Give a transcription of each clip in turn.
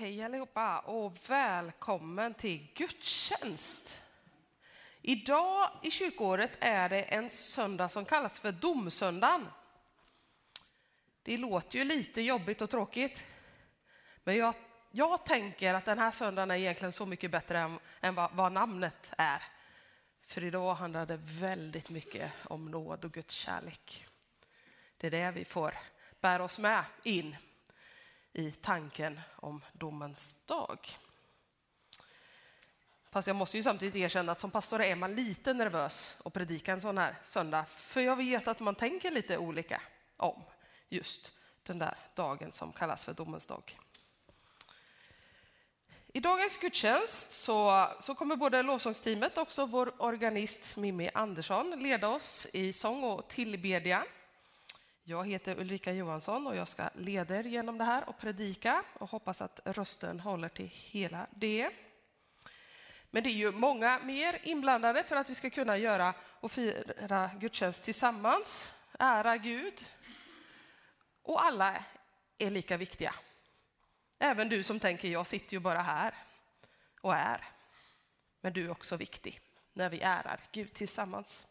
Hej allihopa och välkommen till gudstjänst. Idag i kyrkåret är det en söndag som kallas för domsöndagen. Det låter ju lite jobbigt och tråkigt, men jag, jag tänker att den här söndagen är egentligen så mycket bättre än, än vad, vad namnet är. För idag handlar det väldigt mycket om nåd och Guds kärlek. Det är det vi får bära oss med in i tanken om domens dag. Fast jag måste ju samtidigt erkänna att som pastor är man lite nervös att predika en sån här söndag, för jag vet att man tänker lite olika om just den där dagen som kallas för domens dag. I dagens gudstjänst så, så kommer både lovsångsteamet och också vår organist Mimmi Andersson leda oss i sång och tillbedjan. Jag heter Ulrika Johansson och jag ska leda er genom det här och predika och hoppas att rösten håller till hela det. Men det är ju många mer inblandade för att vi ska kunna göra och fira gudstjänst tillsammans, ära Gud. Och alla är lika viktiga. Även du som tänker, jag sitter ju bara här och är. Men du är också viktig när vi ärar Gud tillsammans.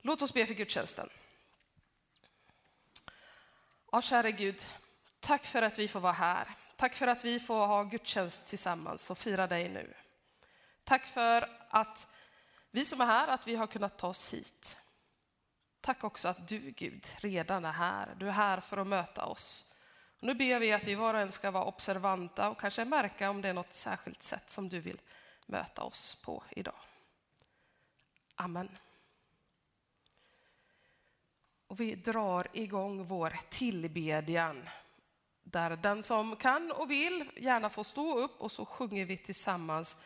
Låt oss be för gudstjänsten. Ja, käre Gud, tack för att vi får vara här. Tack för att vi får ha gudstjänst tillsammans och fira dig nu. Tack för att vi som är här, att vi har kunnat ta oss hit. Tack också att du, Gud, redan är här. Du är här för att möta oss. Och nu ber vi att vi var och en ska vara observanta och kanske märka om det är något särskilt sätt som du vill möta oss på idag. Amen. Och vi drar igång vår tillbedjan där den som kan och vill gärna får stå upp och så sjunger vi tillsammans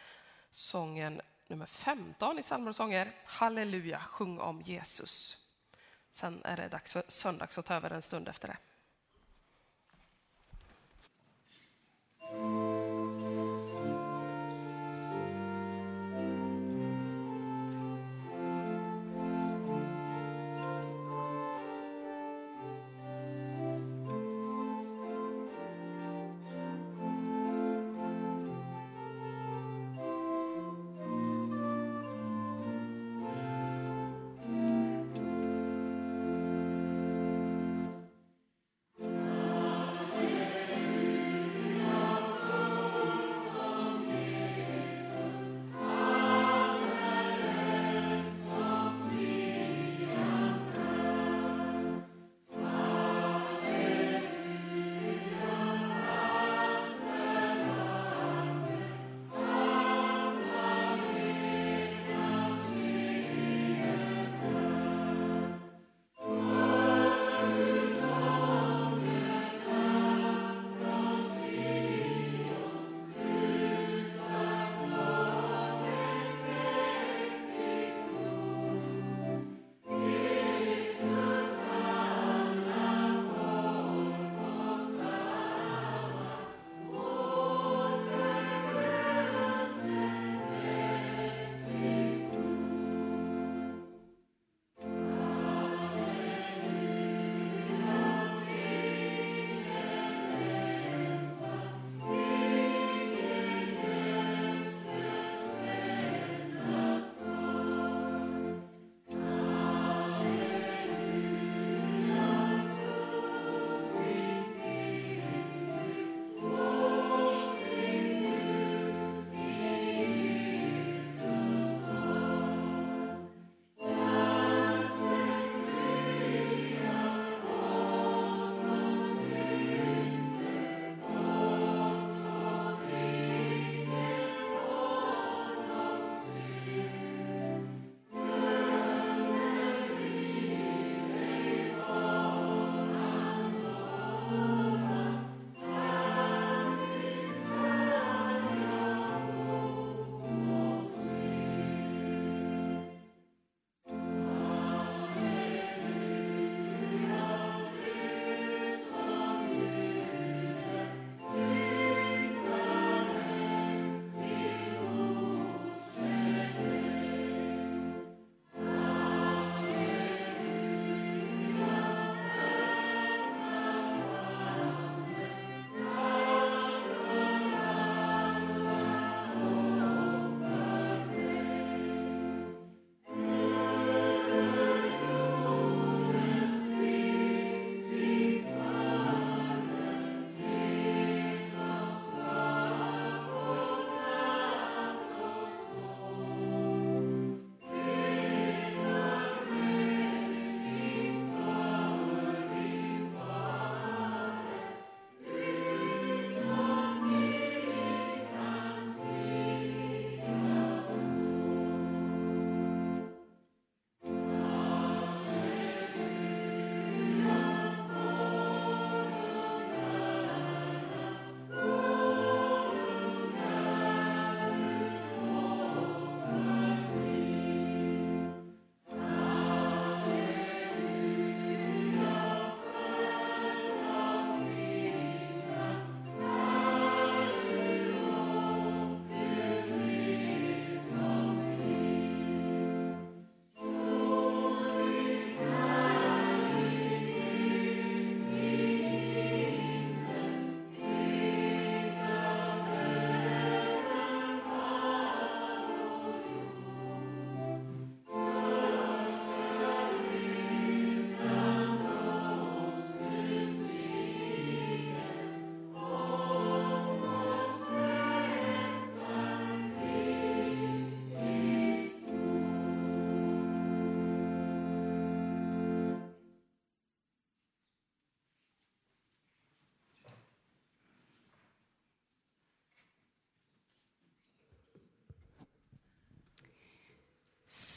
sången nummer 15 i psalmer och sånger. Halleluja, sjung om Jesus. Sen är det dags för söndags att ta över en stund efter det.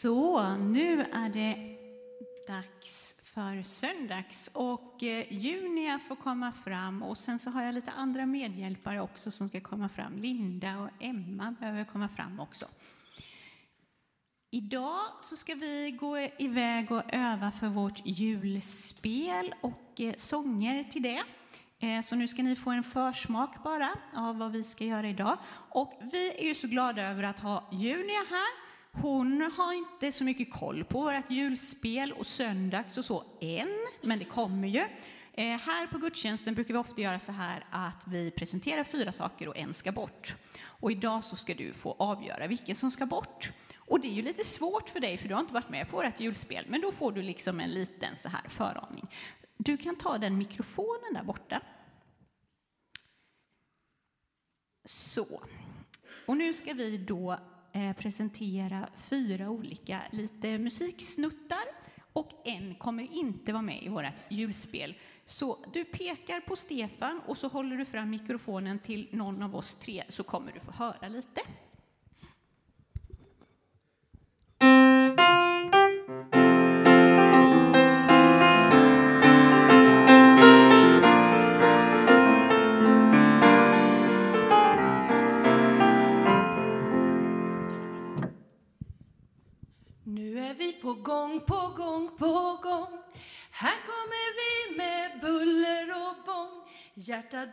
Så, nu är det dags för söndags och eh, Junia får komma fram och sen så har jag lite andra medhjälpare också som ska komma fram. Linda och Emma behöver komma fram också. Idag så ska vi gå iväg och öva för vårt julspel och eh, sånger till det. Eh, så nu ska ni få en försmak bara av vad vi ska göra idag. Och vi är ju så glada över att ha Junia här hon har inte så mycket koll på vårt julspel och söndags och så än, men det kommer ju. Eh, här på gudstjänsten brukar vi ofta göra så här att vi presenterar fyra saker och en ska bort. Och idag så ska du få avgöra vilken som ska bort. Och det är ju lite svårt för dig, för du har inte varit med på vårt julspel, men då får du liksom en liten så här föraning. Du kan ta den mikrofonen där borta. Så. Och nu ska vi då Eh, presentera fyra olika lite musiksnuttar och en kommer inte vara med i vårt julspel. Så du pekar på Stefan och så håller du fram mikrofonen till någon av oss tre så kommer du få höra lite.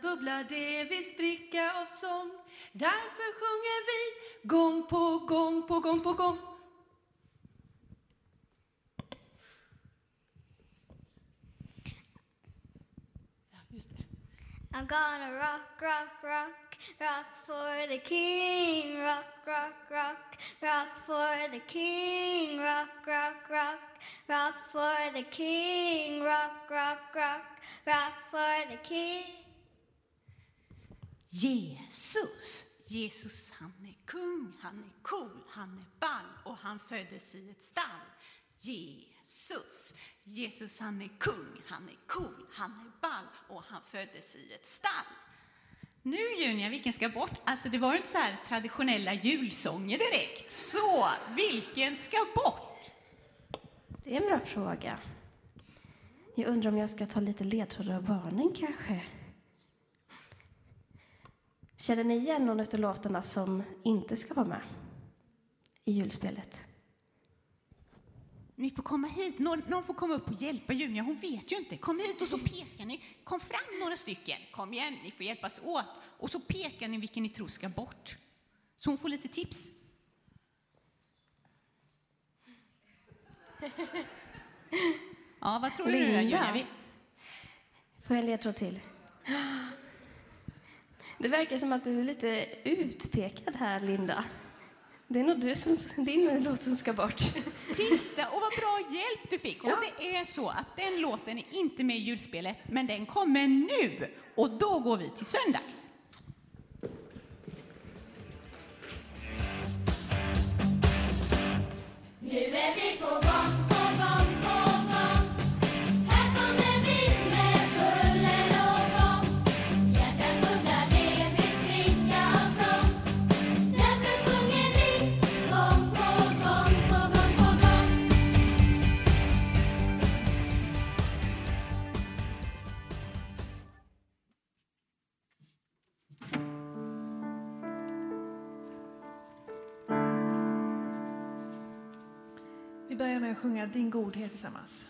Bubblar, det vid spricka av sång. Därför sjunger vi gång på gång, på gång, på gång. I'm gonna rock, rock, rock. rock for the king, rock, rock, rock, rock for the king, rock, rock, rock, rock for the king, rock, rock, rock, rock for the king. Jesus, Jesus han är kung, han är cool, han är ball och han föddes i ett stall. Jesus, Jesus han är kung, han är cool, han är ball och han föddes i ett stall. Nu Junia, vilken ska bort? Alltså det var ju inte så här traditionella julsånger direkt. Så, vilken ska bort? Det är en bra fråga. Jag undrar om jag ska ta lite ledtrådar av barnen kanske? Känner ni igen någon av låtarna som inte ska vara med i julspelet? Ni får komma hit. Någon, någon, får komma upp och hjälpa Junia. Hon vet ju inte. Kom hit och så pekar ni. Kom fram några stycken. Kom igen, ni får hjälpas åt. Och så pekar ni vilken ni tror ska bort. Så hon får lite tips. Ja, vad tror du Linda. då, Junia? Får jag en ledtråd till? Det verkar som att du är lite utpekad här, Linda. Det är nog du som, din låt som ska bort. Titta, och vad bra hjälp du fick! Ja. Och det är så att den låten är inte med i julspelet, men den kommer nu! Och då går vi till söndags. Nu är vi på gång Din godhet tillsammans.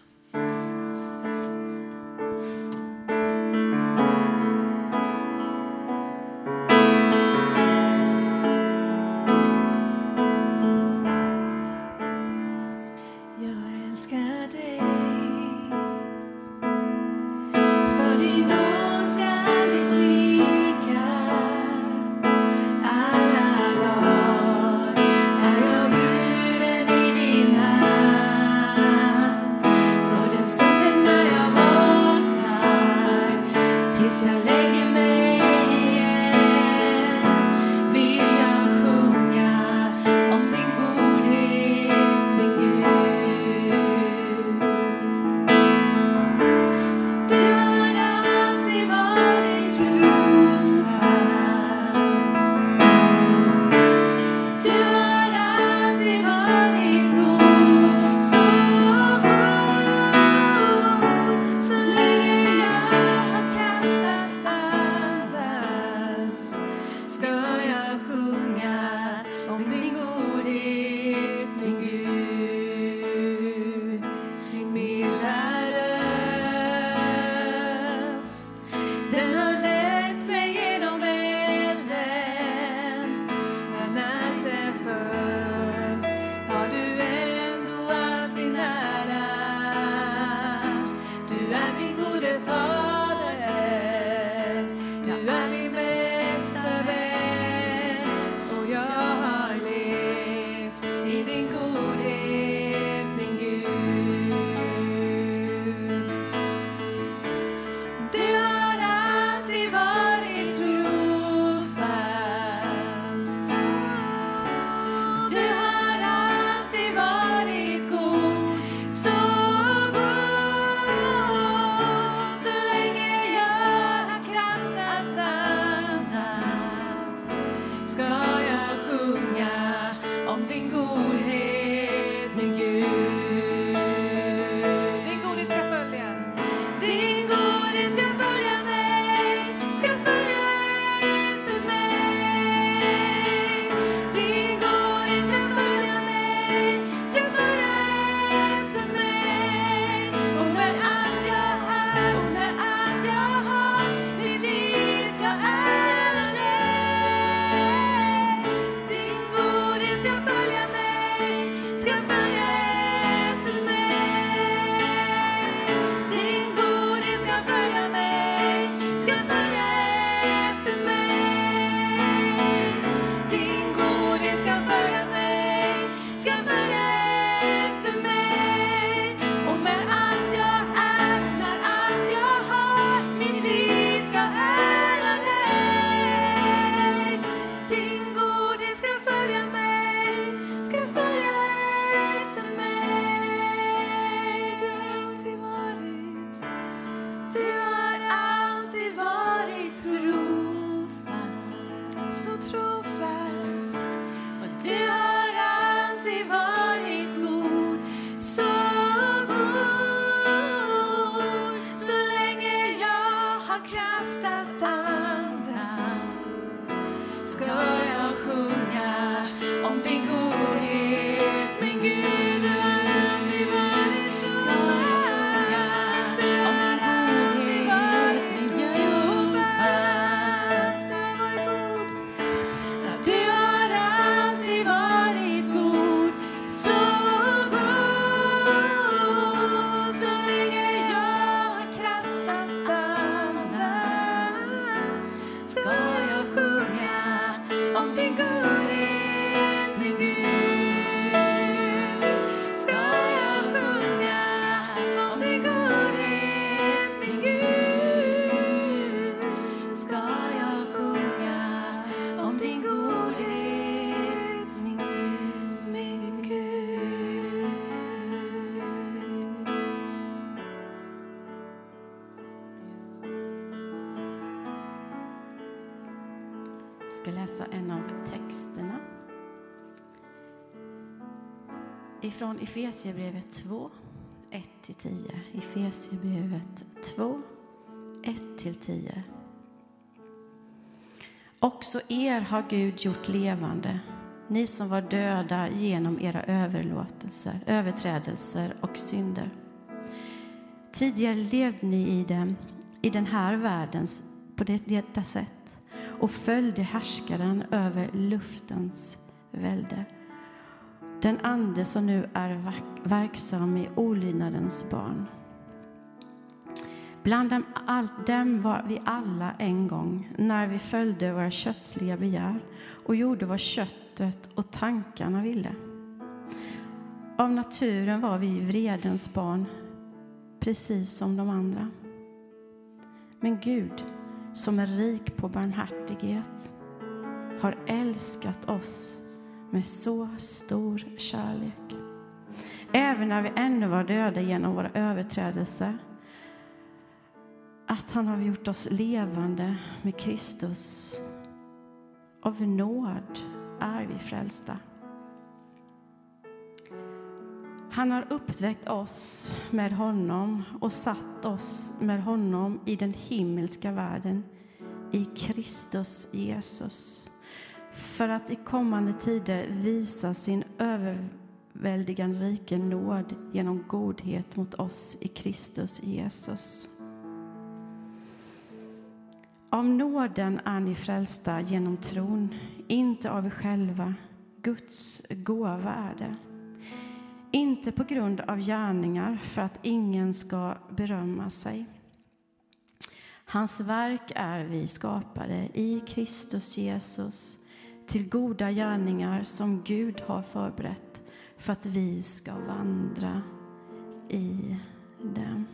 Ifrån Efesierbrevet 2, 1-10. Efesierbrevet 2, 1-10. Också er har Gud gjort levande, ni som var döda genom era överlåtelser, överträdelser och synder. Tidigare levde ni i dem, i den här världens på detta sätt och följde härskaren över luftens välde. Den ande som nu är verksam i olydnadens barn. Bland dem, all, dem var vi alla en gång när vi följde våra kötsliga begär och gjorde vad köttet och tankarna ville. Av naturen var vi vredens barn, precis som de andra. Men Gud, som är rik på barmhärtighet, har älskat oss med så stor kärlek. Även när vi ännu var döda genom våra överträdelser att han har gjort oss levande med Kristus. Av nåd är vi frälsta. Han har uppväckt oss med honom och satt oss med honom i den himmelska världen i Kristus Jesus för att i kommande tider visa sin överväldigande rike nåd genom godhet mot oss i Kristus Jesus. Av nåden är ni frälsta genom tron, inte av er själva. Guds gåva är det. Inte på grund av gärningar, för att ingen ska berömma sig. Hans verk är vi skapade i Kristus Jesus till goda gärningar som Gud har förberett för att vi ska vandra i dem.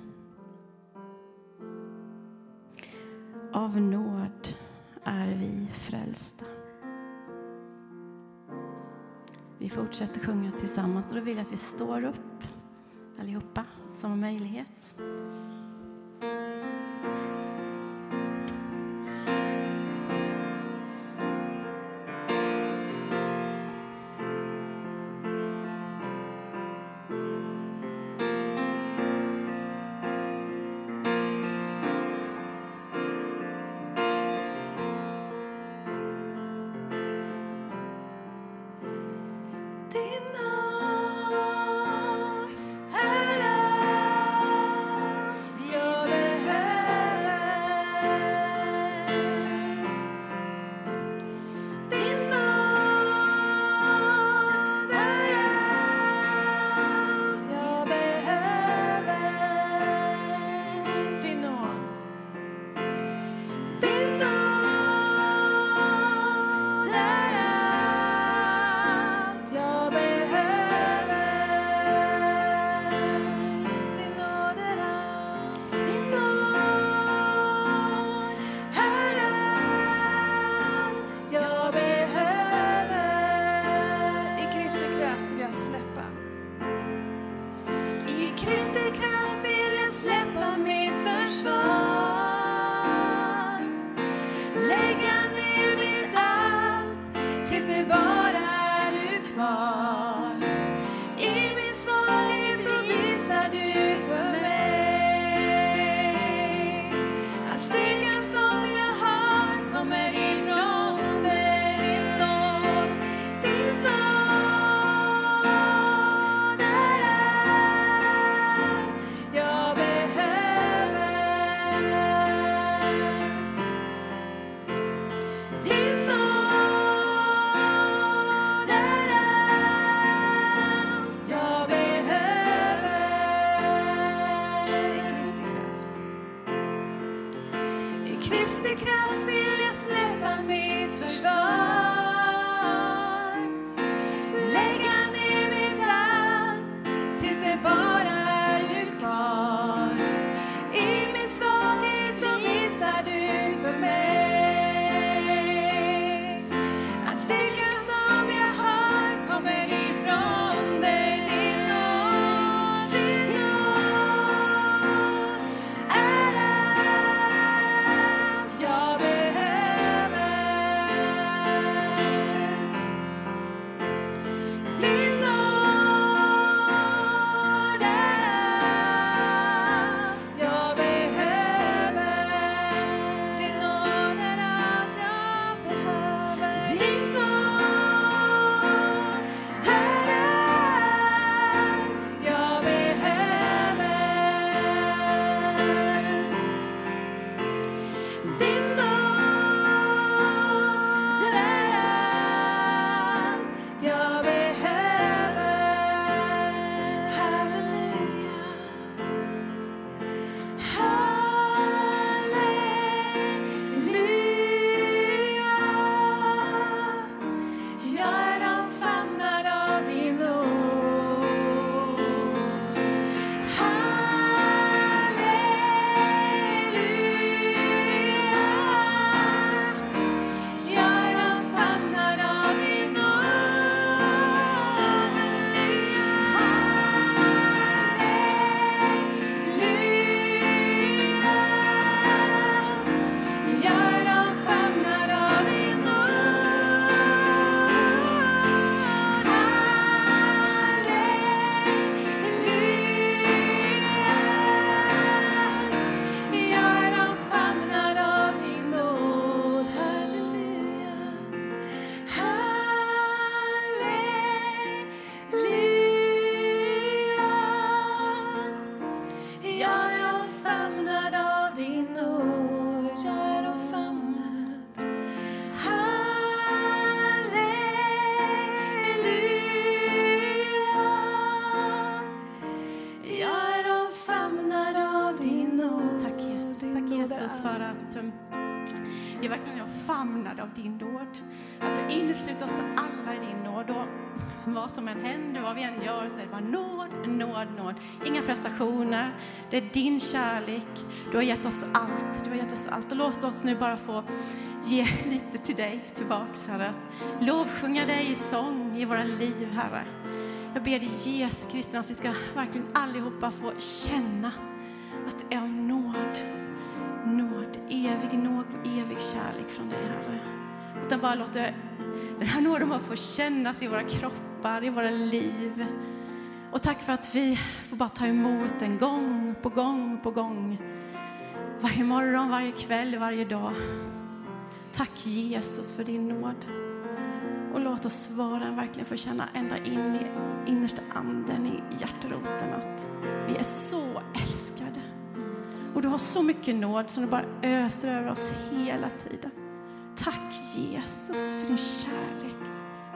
Av nåd är vi frälsta. Vi fortsätter sjunga tillsammans och då vill jag att vi står upp allihopa som har möjlighet. Nåd. Inga prestationer. Det är din kärlek. Du har gett oss allt. Du har gett oss allt. Och låt oss nu bara få ge lite till dig tillbaks, Herre. Lovsjunga dig i sång i våra liv, Herre. Jag ber dig Jesu Kristus att vi ska verkligen allihopa få känna att det är av nåd, nåd, evig nåd och evig kärlek från dig Herre. Utan bara låta den här nåden bara få kännas i våra kroppar, i våra liv. Och tack för att vi får bara ta emot den gång på gång på gång. Varje morgon, varje kväll, varje dag. Tack Jesus för din nåd. Och låt oss vara verkligen få känna ända in i innersta anden, i hjärteroten att vi är så älskade. Och du har så mycket nåd som du bara öser över oss hela tiden. Tack Jesus för din kärlek,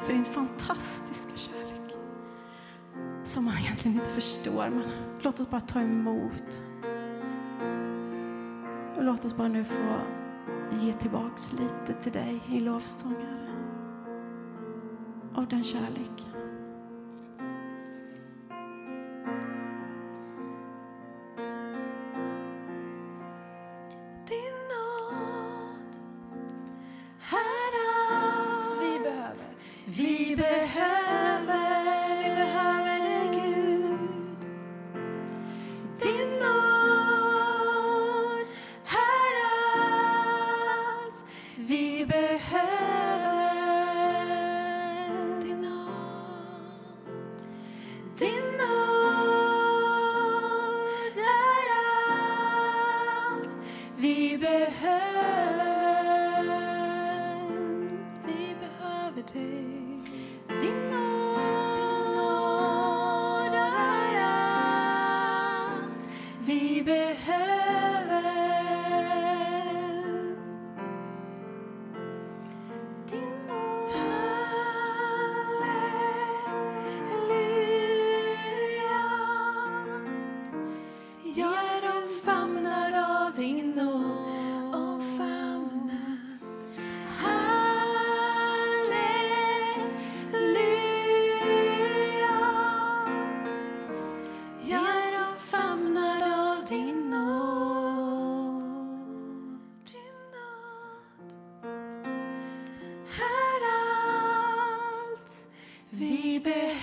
för din fantastiska kärlek. Som man egentligen inte förstår, men låt oss bara ta emot. Och låt oss bara nu få ge tillbaks lite till dig i lovsånger av den kärleken.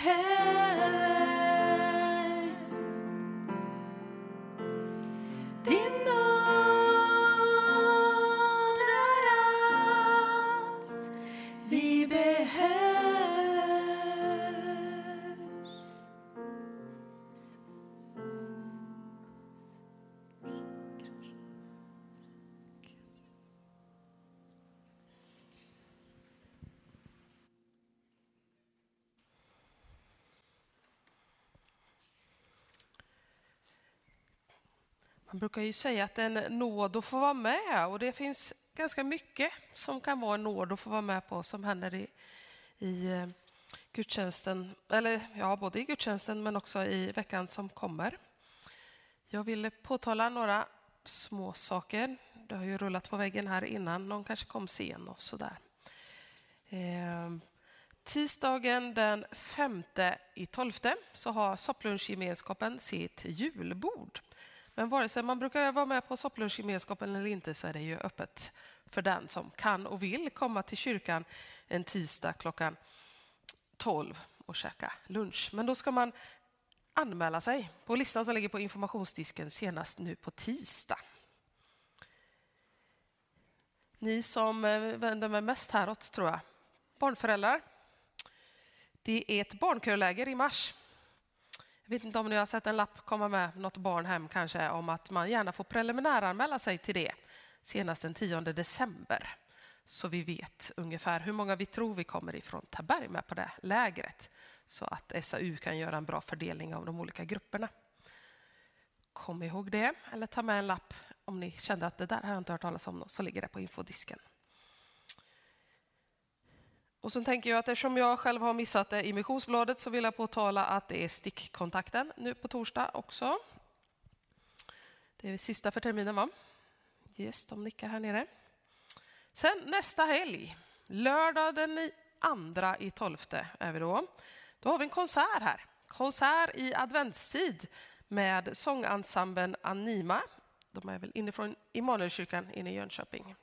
Vi Man brukar ju säga att det är en nåd att få vara med och det finns ganska mycket som kan vara en nåd att få vara med på som händer i, i eh, gudstjänsten, eller ja, både i gudstjänsten men också i veckan som kommer. Jag vill påtala några små saker. Det har ju rullat på väggen här innan, någon kanske kom sen och sådär. Eh, tisdagen den femte i tolfte så har sopplunchgemenskapen sitt julbord. Men vare sig man brukar vara med på sopplunchgemenskapen eller inte så är det ju öppet för den som kan och vill komma till kyrkan en tisdag klockan 12 och käka lunch. Men då ska man anmäla sig på listan som ligger på informationsdisken senast nu på tisdag. Ni som eh, vänder mig mest häråt, tror jag. Barnföräldrar. Det är ett barnkörläger i mars. Jag vet inte om ni har sett en lapp komma med något barn hem kanske om att man gärna får preliminäranmäla sig till det senast den 10 december. Så vi vet ungefär hur många vi tror vi kommer ifrån Taberg med på det lägret. Så att SAU kan göra en bra fördelning av de olika grupperna. Kom ihåg det, eller ta med en lapp om ni kände att det där har jag inte hört talas om, så ligger det på infodisken. Och så tänker jag att eftersom jag själv har missat det i missionsbladet så vill jag påtala att det är stickkontakten nu på torsdag också. Det är sista för terminen va? Yes, de nickar här nere. Sen nästa helg, lördag den andra i tolfte är vi då. Då har vi en konsert här. Konsert i adventstid med sångensemblen Anima. De är väl inifrån Immanuelskyrkan inne i Jönköping.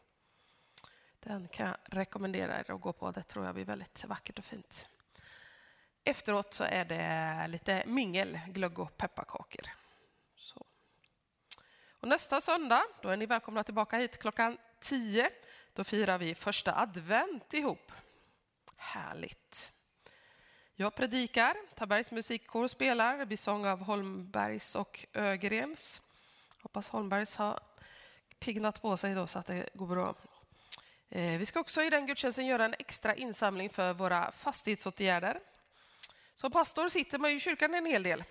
Den kan jag rekommendera er att gå på. Det tror jag blir väldigt vackert och fint. Efteråt så är det lite mingel, glögg och pepparkakor. Så. Och nästa söndag då är ni välkomna tillbaka hit klockan 10. Då firar vi första advent ihop. Härligt. Jag predikar, Tabergs musikkår spelar, det blir sång av Holmbergs och Ögrens. Hoppas Holmbergs har piggnat på sig då så att det går bra. Eh, vi ska också i den gudstjänsten göra en extra insamling för våra fastighetsåtgärder. Som pastor sitter man i kyrkan en hel del.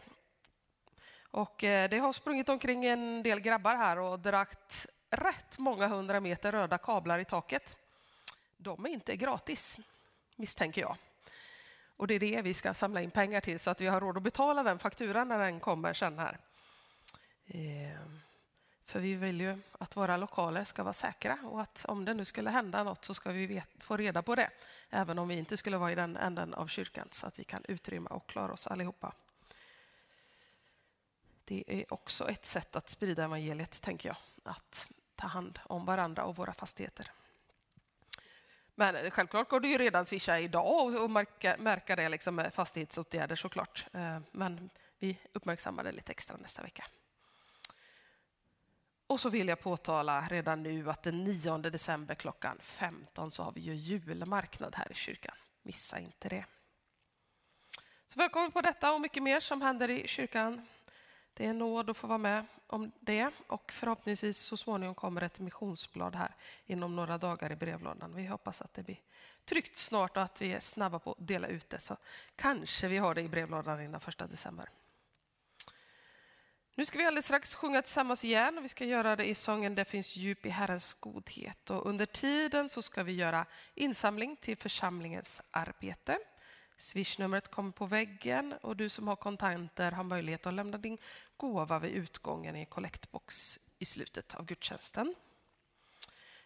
Och eh, det har sprungit omkring en del grabbar här och dragt rätt många hundra meter röda kablar i taket. De är inte gratis, misstänker jag. Och det är det vi ska samla in pengar till så att vi har råd att betala den fakturan när den kommer sen här. Ehm, för vi vill ju att våra lokaler ska vara säkra och att om det nu skulle hända något så ska vi få reda på det. Även om vi inte skulle vara i den änden av kyrkan så att vi kan utrymma och klara oss allihopa. Det är också ett sätt att sprida evangeliet, tänker jag. Att ta hand om varandra och våra fastigheter. Men självklart går det ju redan att swisha idag och märka, märka det liksom med fastighetsåtgärder såklart. Eh, men vi uppmärksammar det lite extra nästa vecka. Och så vill jag påtala redan nu att den 9 december klockan 15 så har vi ju julmarknad här i kyrkan. Missa inte det. Så välkommen på detta och mycket mer som händer i kyrkan. Det är nåd att få vara med om det och förhoppningsvis så småningom kommer ett missionsblad här inom några dagar i brevlådan. Vi hoppas att det blir tryckt snart och att vi är snabba på att dela ut det så kanske vi har det i brevlådan innan första december. Nu ska vi alldeles strax sjunga tillsammans igen. Vi ska göra det i sången Det finns djup i Herrens godhet. Och under tiden så ska vi göra insamling till församlingens arbete. Swishnumret kommer på väggen och du som har kontanter har möjlighet att lämna din gåva vid utgången i en kollektbox i slutet av gudstjänsten.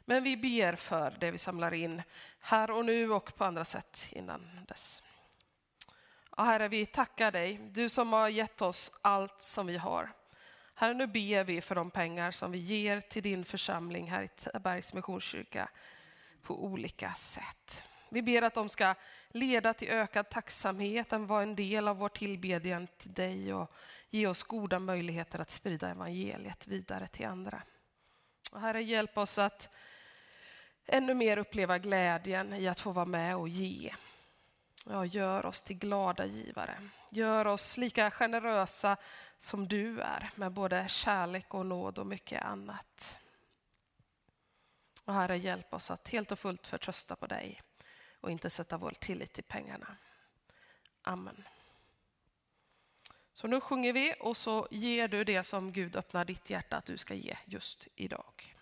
Men vi ber för det vi samlar in här och nu och på andra sätt innan dess. Ja, herre, vi tackar dig, du som har gett oss allt som vi har. Herre, nu ber vi för de pengar som vi ger till din församling här i Bergs Missionskyrka på olika sätt. Vi ber att de ska leda till ökad tacksamhet, att vara en del av vår tillbedjan till dig och ge oss goda möjligheter att sprida evangeliet vidare till andra. Och herre, hjälp oss att ännu mer uppleva glädjen i att få vara med och ge. Ja, gör oss till glada givare. Gör oss lika generösa som du är med både kärlek och nåd och mycket annat. Och Herre, hjälp oss att helt och fullt förtrösta på dig och inte sätta vår tillit till pengarna. Amen. Så nu sjunger vi och så ger du det som Gud öppnar ditt hjärta att du ska ge just idag.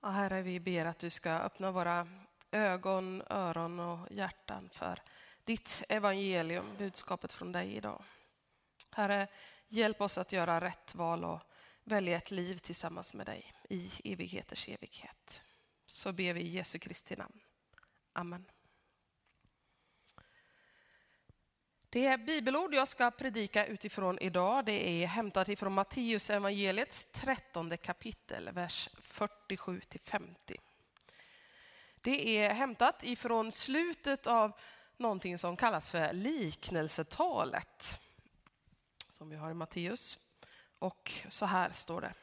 Ja, Herre, vi ber att du ska öppna våra ögon, öron och hjärtan för ditt evangelium, budskapet från dig idag. Herre, hjälp oss att göra rätt val och välja ett liv tillsammans med dig i evigheters evighet. Så ber vi i Jesu Kristi namn. Amen. Det bibelord jag ska predika utifrån idag det är hämtat ifrån Matteus evangeliets trettonde kapitel, vers 47-50. Det är hämtat ifrån slutet av någonting som kallas för liknelsetalet, som vi har i Matteus. Och så här står det.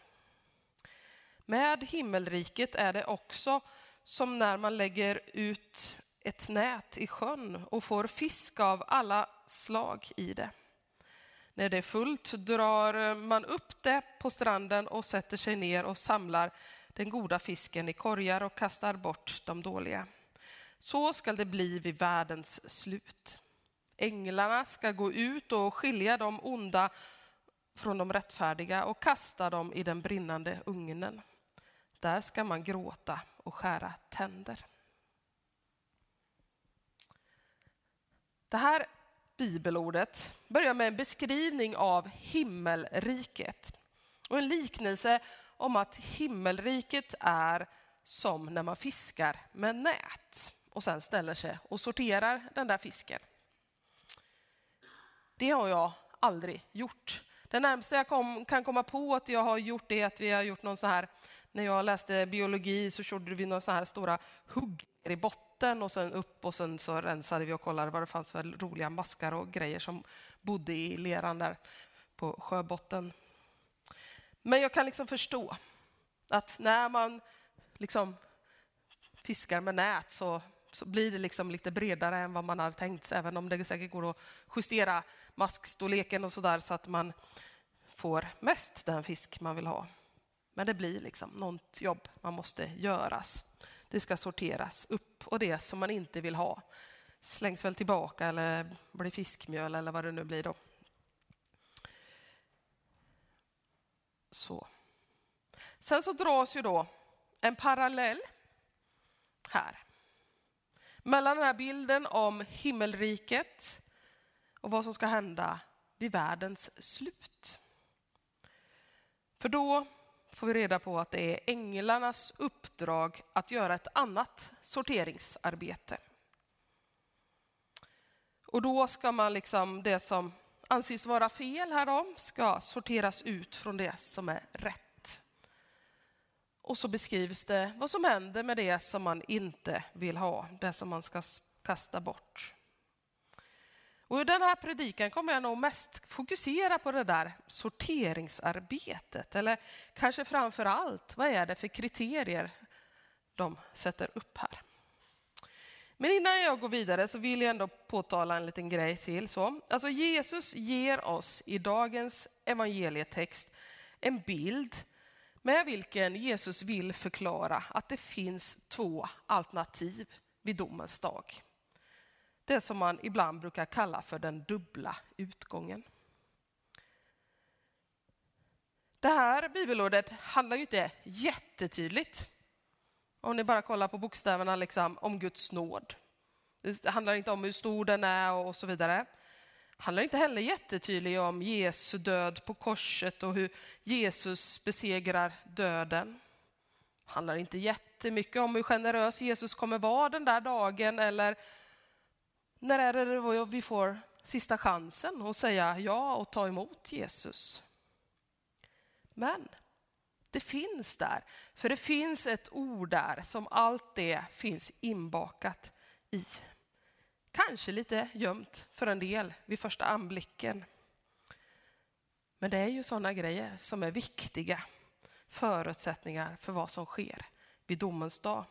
Med himmelriket är det också som när man lägger ut ett nät i sjön och får fisk av alla slag i det. När det är fullt drar man upp det på stranden och sätter sig ner och samlar den goda fisken i korgar och kastar bort de dåliga. Så skall det bli vid världens slut. Änglarna ska gå ut och skilja de onda från de rättfärdiga och kasta dem i den brinnande ugnen. Där ska man gråta och skära tänder. Det här bibelordet börjar med en beskrivning av himmelriket och en liknelse om att himmelriket är som när man fiskar med nät och sen ställer sig och sorterar den där fisken. Det har jag aldrig gjort. Det närmaste jag kom, kan komma på att jag har gjort det är att vi har gjort någon så här, när jag läste biologi så gjorde vi några så här stora hugg i botten och sen upp och sen så rensade vi och kollade vad det fanns för roliga maskar och grejer som bodde i leran där på sjöbotten. Men jag kan liksom förstå att när man liksom fiskar med nät så, så blir det liksom lite bredare än vad man hade tänkt sig, även om det säkert går att justera maskstorleken och sådär så att man får mest den fisk man vill ha. Men det blir liksom något jobb man måste göras. Det ska sorteras upp och det som man inte vill ha slängs väl tillbaka eller blir fiskmjöl eller vad det nu blir då. Så. Sen så dras ju då en parallell här mellan den här bilden om himmelriket och vad som ska hända vid världens slut. För då får vi reda på att det är änglarnas uppdrag att göra ett annat sorteringsarbete. Och då ska man liksom, det som anses vara fel här ska sorteras ut från det som är rätt. Och så beskrivs det vad som händer med det som man inte vill ha, det som man ska kasta bort. Och I den här predikan kommer jag nog mest fokusera på det där sorteringsarbetet. Eller kanske framför allt, vad är det för kriterier de sätter upp här? Men innan jag går vidare så vill jag ändå påtala en liten grej till. Så. Alltså Jesus ger oss i dagens evangelietext en bild med vilken Jesus vill förklara att det finns två alternativ vid domens dag det som man ibland brukar kalla för den dubbla utgången. Det här bibelordet handlar ju inte jättetydligt, om ni bara kollar på bokstäverna, liksom, om Guds nåd. Det handlar inte om hur stor den är och så vidare. Det handlar inte heller jättetydligt om Jesu död på korset och hur Jesus besegrar döden. Det handlar inte jättemycket om hur generös Jesus kommer vara den där dagen eller när är det vi får sista chansen att säga ja och ta emot Jesus? Men det finns där, för det finns ett ord där som allt det finns inbakat i. Kanske lite gömt för en del vid första anblicken. Men det är ju sådana grejer som är viktiga förutsättningar för vad som sker vid domens dag.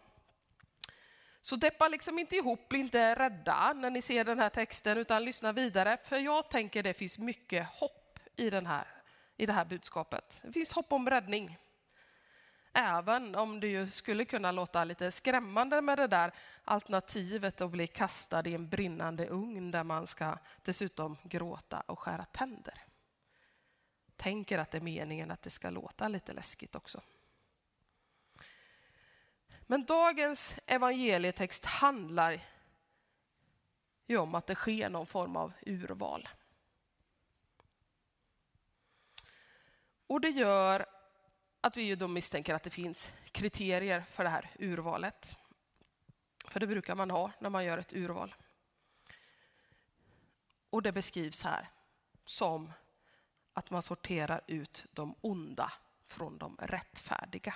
Så deppa liksom inte ihop, bli inte rädda när ni ser den här texten, utan lyssna vidare. För jag tänker det finns mycket hopp i, den här, i det här budskapet. Det finns hopp om räddning. Även om det ju skulle kunna låta lite skrämmande med det där alternativet att bli kastad i en brinnande ugn där man ska dessutom gråta och skära tänder. Tänker att det är meningen att det ska låta lite läskigt också. Men dagens evangelietext handlar ju om att det sker någon form av urval. Och det gör att vi ju då misstänker att det finns kriterier för det här urvalet. För det brukar man ha när man gör ett urval. Och det beskrivs här som att man sorterar ut de onda från de rättfärdiga.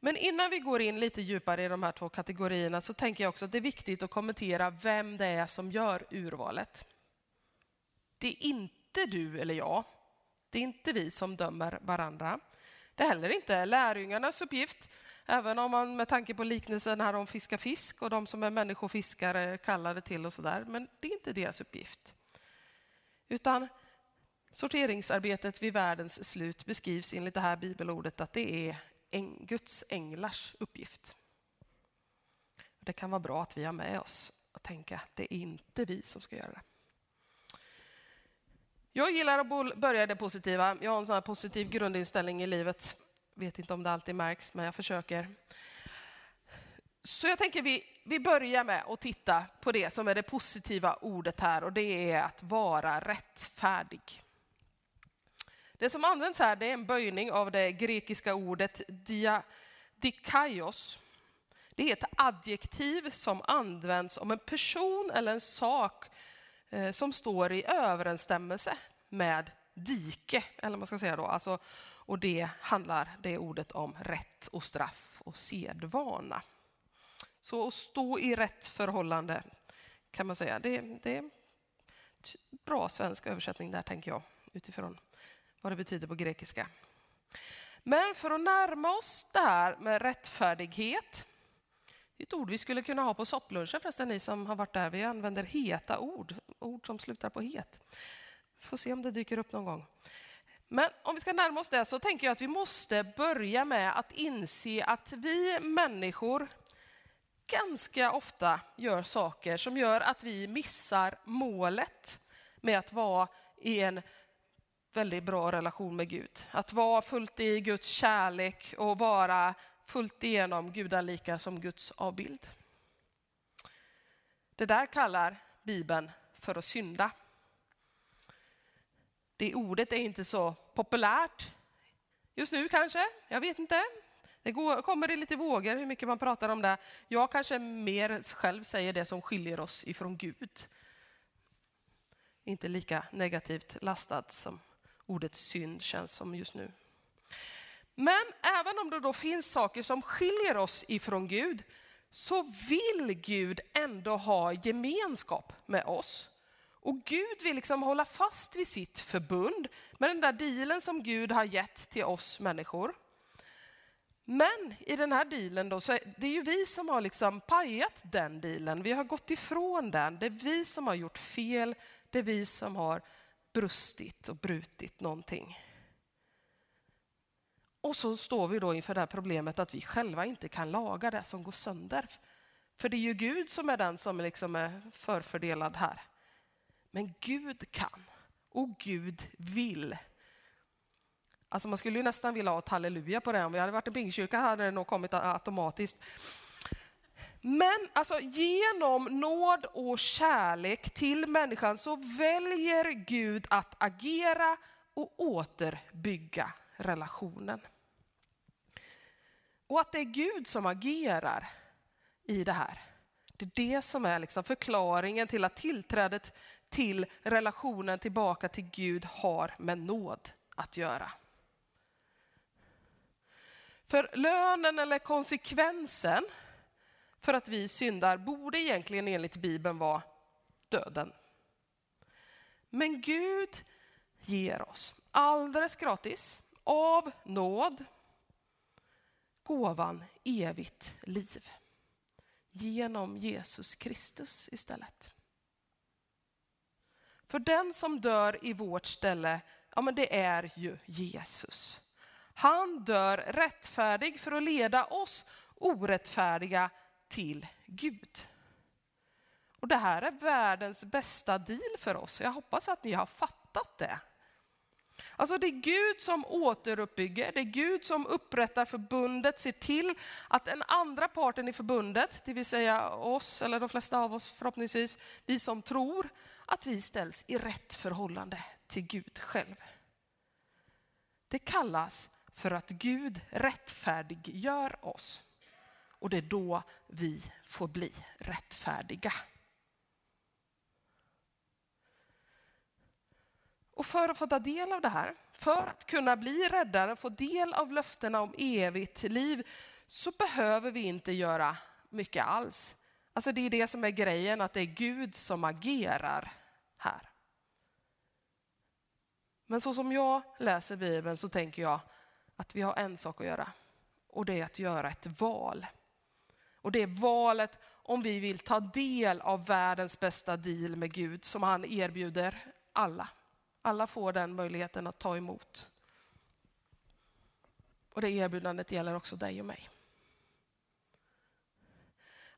Men innan vi går in lite djupare i de här två kategorierna så tänker jag också att det är viktigt att kommentera vem det är som gör urvalet. Det är inte du eller jag. Det är inte vi som dömer varandra. Det är heller inte lärjungarnas uppgift, även om man med tanke på liknelsen här om fiska fisk och de som är människofiskare kallar det till och sådär. Men det är inte deras uppgift. Utan sorteringsarbetet vid världens slut beskrivs enligt det här bibelordet att det är Guds änglars uppgift. Det kan vara bra att vi har med oss och tänka att det är inte vi som ska göra det. Jag gillar att börja det positiva. Jag har en sån här positiv grundinställning i livet. Vet inte om det alltid märks, men jag försöker. Så jag tänker vi, vi börjar med att titta på det som är det positiva ordet här och det är att vara rättfärdig. Det som används här det är en böjning av det grekiska ordet dia, dikaios. Det är ett adjektiv som används om en person eller en sak eh, som står i överensstämmelse med dike, eller man ska säga då. Alltså, och det handlar det ordet om rätt och straff och sedvana. Så att stå i rätt förhållande kan man säga. Det, det är bra svensk översättning där tänker jag utifrån vad det betyder på grekiska. Men för att närma oss det här med rättfärdighet, ett ord vi skulle kunna ha på sopplunchen förresten, ni som har varit där. Vi använder heta ord, ord som slutar på het. Får se om det dyker upp någon gång. Men om vi ska närma oss det så tänker jag att vi måste börja med att inse att vi människor ganska ofta gör saker som gör att vi missar målet med att vara i en väldigt bra relation med Gud. Att vara fullt i Guds kärlek och vara fullt igenom gudalika som Guds avbild. Det där kallar Bibeln för att synda. Det ordet är inte så populärt just nu kanske, jag vet inte. Det går, kommer i lite vågor hur mycket man pratar om det. Jag kanske mer själv säger det som skiljer oss ifrån Gud. Inte lika negativt lastad som ordet synd känns som just nu. Men även om det då finns saker som skiljer oss ifrån Gud så vill Gud ändå ha gemenskap med oss. Och Gud vill liksom hålla fast vid sitt förbund med den där dealen som Gud har gett till oss människor. Men i den här dealen då, så är det är ju vi som har liksom pajat den dealen. Vi har gått ifrån den. Det är vi som har gjort fel. Det är vi som har brustit och brutit någonting. Och så står vi då inför det här problemet att vi själva inte kan laga det som går sönder. För det är ju Gud som är den som liksom är förfördelad här. Men Gud kan och Gud vill. Alltså man skulle ju nästan vilja ha ett halleluja på det. Om vi hade varit en pingkyrka hade det nog kommit automatiskt. Men alltså genom nåd och kärlek till människan så väljer Gud att agera och återbygga relationen. Och att det är Gud som agerar i det här. Det är det som är liksom förklaringen till att tillträdet till relationen tillbaka till Gud har med nåd att göra. För lönen eller konsekvensen för att vi syndar borde egentligen enligt Bibeln vara döden. Men Gud ger oss alldeles gratis, av nåd, gåvan evigt liv genom Jesus Kristus istället. För den som dör i vårt ställe, ja men det är ju Jesus. Han dör rättfärdig för att leda oss orättfärdiga till Gud. Och det här är världens bästa deal för oss. Jag hoppas att ni har fattat det. Alltså det är Gud som återuppbygger, det är Gud som upprättar förbundet, ser till att den andra parten i förbundet, det vill säga oss, eller de flesta av oss förhoppningsvis, vi som tror, att vi ställs i rätt förhållande till Gud själv. Det kallas för att Gud rättfärdiggör oss. Och det är då vi får bli rättfärdiga. Och för att få ta del av det här, för att kunna bli räddare och få del av löftena om evigt liv, så behöver vi inte göra mycket alls. Alltså det är det som är grejen, att det är Gud som agerar här. Men så som jag läser Bibeln så tänker jag att vi har en sak att göra och det är att göra ett val. Och det är valet om vi vill ta del av världens bästa deal med Gud som han erbjuder alla. Alla får den möjligheten att ta emot. Och det erbjudandet gäller också dig och mig.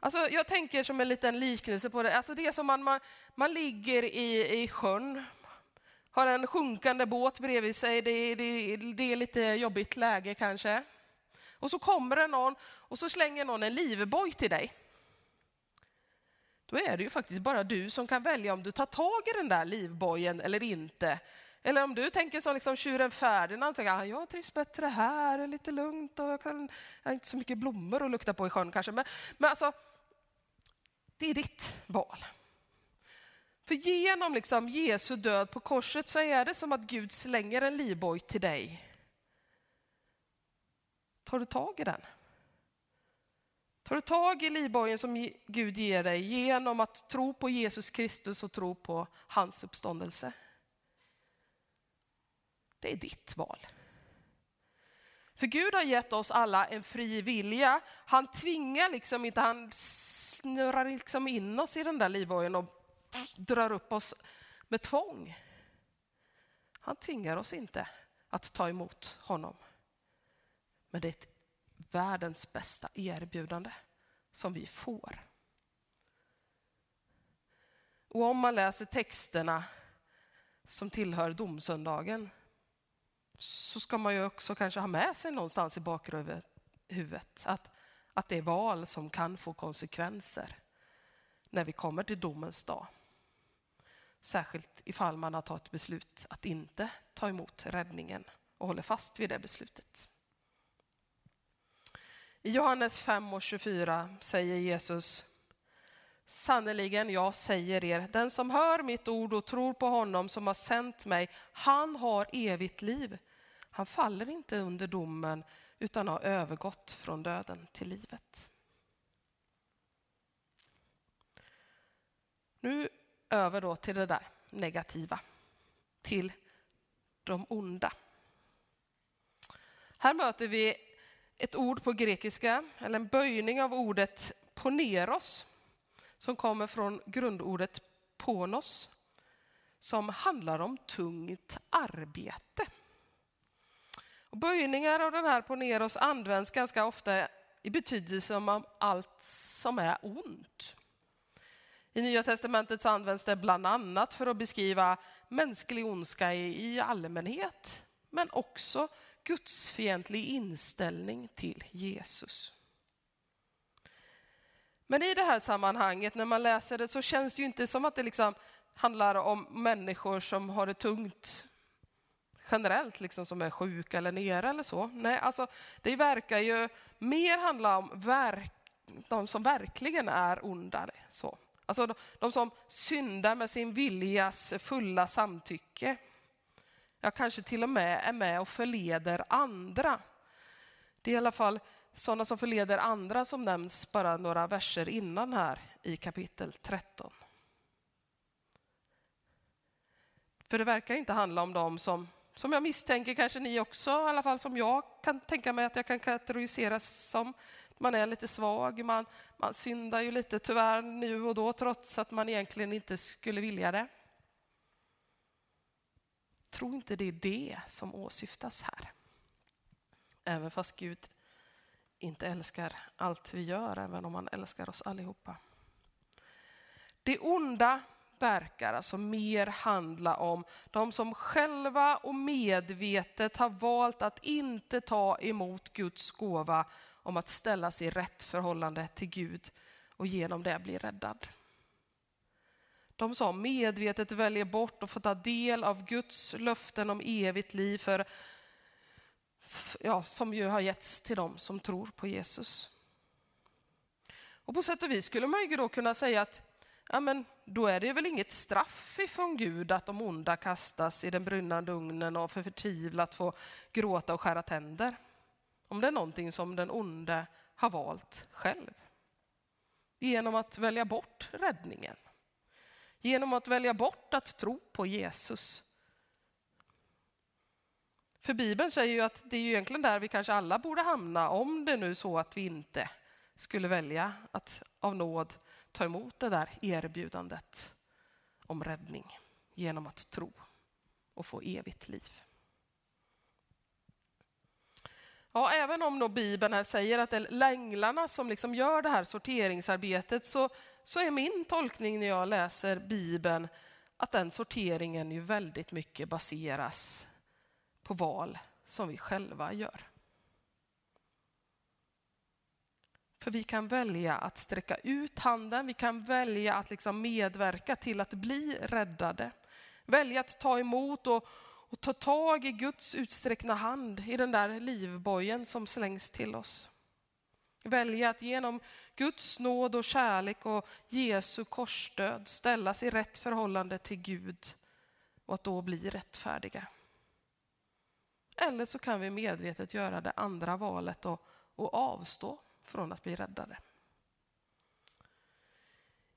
Alltså, jag tänker som en liten liknelse på det. Alltså, det är som man, man, man ligger i, i sjön, har en sjunkande båt bredvid sig. Det, det, det är lite jobbigt läge kanske. Och så kommer det någon och så slänger någon en livboj till dig. Då är det ju faktiskt bara du som kan välja om du tar tag i den där livbojen eller inte. Eller om du tänker som liksom tjuren Ferdinand, tänker, ah, jag trivs bättre här, det är lite lugnt och jag, kan, jag har inte så mycket blommor att lukta på i sjön kanske. Men, men alltså, det är ditt val. För genom liksom Jesu död på korset så är det som att Gud slänger en livboj till dig. Tar du tag i den? Får du tag i livbojen som Gud ger dig genom att tro på Jesus Kristus och tro på hans uppståndelse? Det är ditt val. För Gud har gett oss alla en fri vilja. Han tvingar liksom inte, han snurrar liksom in oss i den där livbojen och drar upp oss med tvång. Han tvingar oss inte att ta emot honom. Men det är ett världens bästa erbjudande som vi får. Och om man läser texterna som tillhör domsöndagen så ska man ju också kanske ha med sig någonstans i bakhuvudet att, att det är val som kan få konsekvenser när vi kommer till domens dag. Särskilt ifall man har tagit beslut att inte ta emot räddningen och håller fast vid det beslutet. I Johannes 5 och 24 säger Jesus Sannerligen, jag säger er, den som hör mitt ord och tror på honom som har sänt mig, han har evigt liv. Han faller inte under domen utan har övergått från döden till livet. Nu över då till det där negativa, till de onda. Här möter vi ett ord på grekiska, eller en böjning av ordet poneros, som kommer från grundordet ponos, som handlar om tungt arbete. Och böjningar av den här poneros används ganska ofta i betydelse om allt som är ont. I Nya testamentet så används det bland annat för att beskriva mänsklig ondska i allmänhet, men också gudsfientlig inställning till Jesus. Men i det här sammanhanget, när man läser det, så känns det ju inte som att det liksom handlar om människor som har det tungt generellt, liksom som är sjuka eller nere eller så. Nej, alltså, det verkar ju mer handla om verk, de som verkligen är onda. Så. Alltså de, de som syndar med sin viljas fulla samtycke. Jag kanske till och med är med och förleder andra. Det är i alla fall sådana som förleder andra som nämns bara några verser innan här i kapitel 13. För det verkar inte handla om dem som, som jag misstänker, kanske ni också, i alla fall som jag kan tänka mig att jag kan kategoriseras som. Man är lite svag, man, man syndar ju lite tyvärr nu och då trots att man egentligen inte skulle vilja det. Tro inte det är det som åsyftas här. Även fast Gud inte älskar allt vi gör, även om han älskar oss allihopa. Det onda verkar alltså mer handla om de som själva och medvetet har valt att inte ta emot Guds gåva om att ställas i rätt förhållande till Gud och genom det bli räddad. De som medvetet väljer bort att få ta del av Guds löften om evigt liv för, ja, som ju har getts till dem som tror på Jesus. Och på sätt och vis skulle man ju då kunna säga att ja, men då är det väl inget straff ifrån Gud att de onda kastas i den brinnande ugnen och för förtvivlat få gråta och skära tänder. Om det är någonting som den onde har valt själv. Genom att välja bort räddningen. Genom att välja bort att tro på Jesus. För Bibeln säger ju att det är ju egentligen där vi kanske alla borde hamna om det nu är så att vi inte skulle välja att av nåd ta emot det där erbjudandet om räddning genom att tro och få evigt liv. Ja, även om då Bibeln här säger att det är änglarna som liksom gör det här sorteringsarbetet så, så är min tolkning när jag läser Bibeln att den sorteringen ju väldigt mycket baseras på val som vi själva gör. För vi kan välja att sträcka ut handen, vi kan välja att liksom medverka till att bli räddade. Välja att ta emot och, och ta tag i Guds utsträckta hand i den där livbojen som slängs till oss. Välja att genom Guds nåd och kärlek och Jesu korsdöd ställas i rätt förhållande till Gud och att då bli rättfärdiga. Eller så kan vi medvetet göra det andra valet och, och avstå från att bli räddade.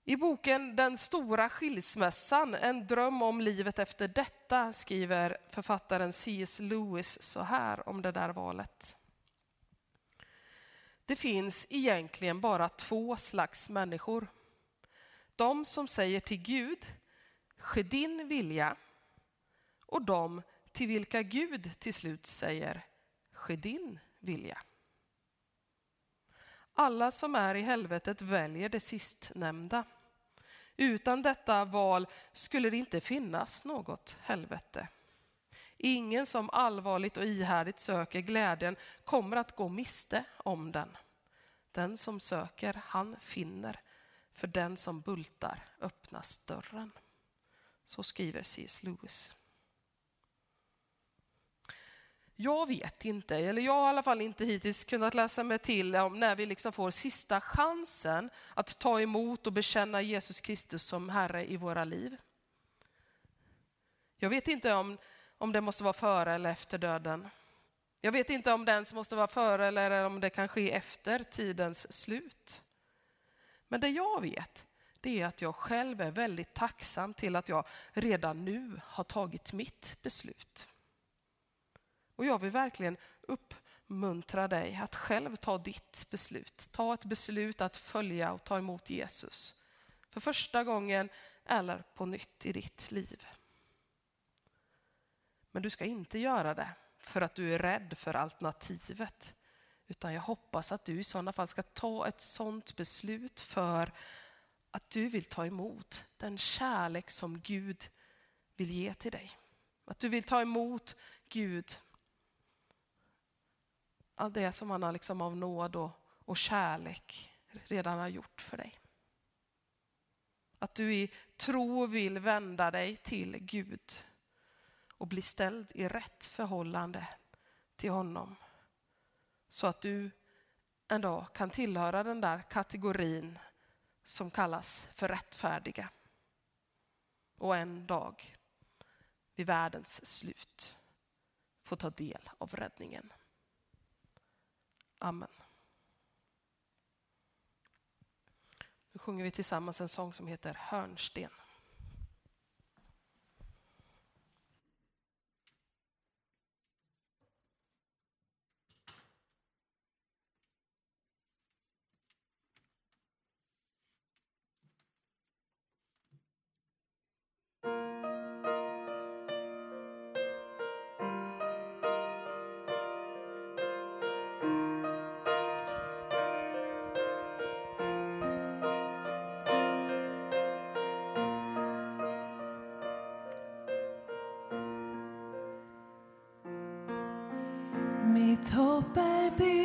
I boken Den stora skilsmässan, en dröm om livet efter detta skriver författaren C.S. Lewis så här om det där valet. Det finns egentligen bara två slags människor. De som säger till Gud, ske din vilja, och de till vilka Gud till slut säger, ske din vilja. Alla som är i helvetet väljer det sistnämnda. Utan detta val skulle det inte finnas något helvete. Ingen som allvarligt och ihärdigt söker glädjen kommer att gå miste om den. Den som söker, han finner. För den som bultar öppnas dörren. Så skriver C.S. Lewis. Jag vet inte, eller jag har i alla fall inte hittills kunnat läsa mig till om när vi liksom får sista chansen att ta emot och bekänna Jesus Kristus som Herre i våra liv. Jag vet inte om, om det måste vara före eller efter döden. Jag vet inte om det ens måste vara före eller om det kan ske efter tidens slut. Men det jag vet, det är att jag själv är väldigt tacksam till att jag redan nu har tagit mitt beslut. Och jag vill verkligen uppmuntra dig att själv ta ditt beslut. Ta ett beslut att följa och ta emot Jesus. För första gången eller på nytt i ditt liv. Men du ska inte göra det för att du är rädd för alternativet. Utan jag hoppas att du i sådana fall ska ta ett sådant beslut för att du vill ta emot den kärlek som Gud vill ge till dig. Att du vill ta emot Gud Allt det som han har liksom av nåd och, och kärlek redan har gjort för dig. Att du i tro vill vända dig till Gud och bli ställd i rätt förhållande till honom. Så att du en dag kan tillhöra den där kategorin som kallas för rättfärdiga. Och en dag vid världens slut få ta del av räddningen. Amen. Nu sjunger vi tillsammans en sång som heter Hörnsten. Mitt hopp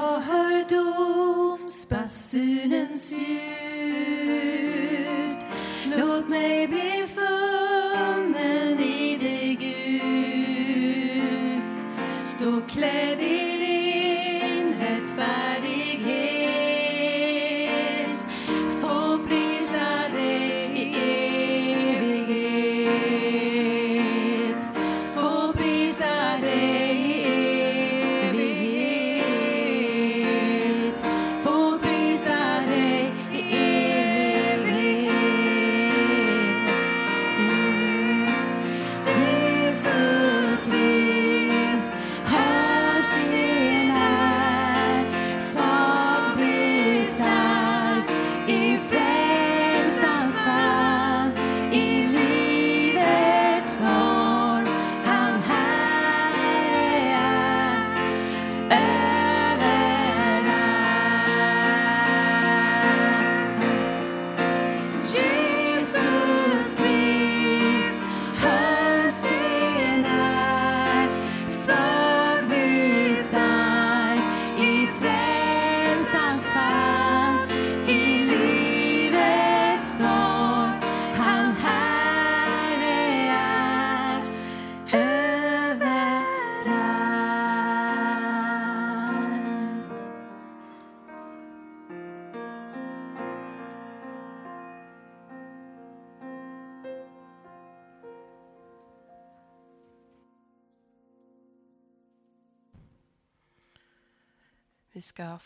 jag hör domsbasunens ljud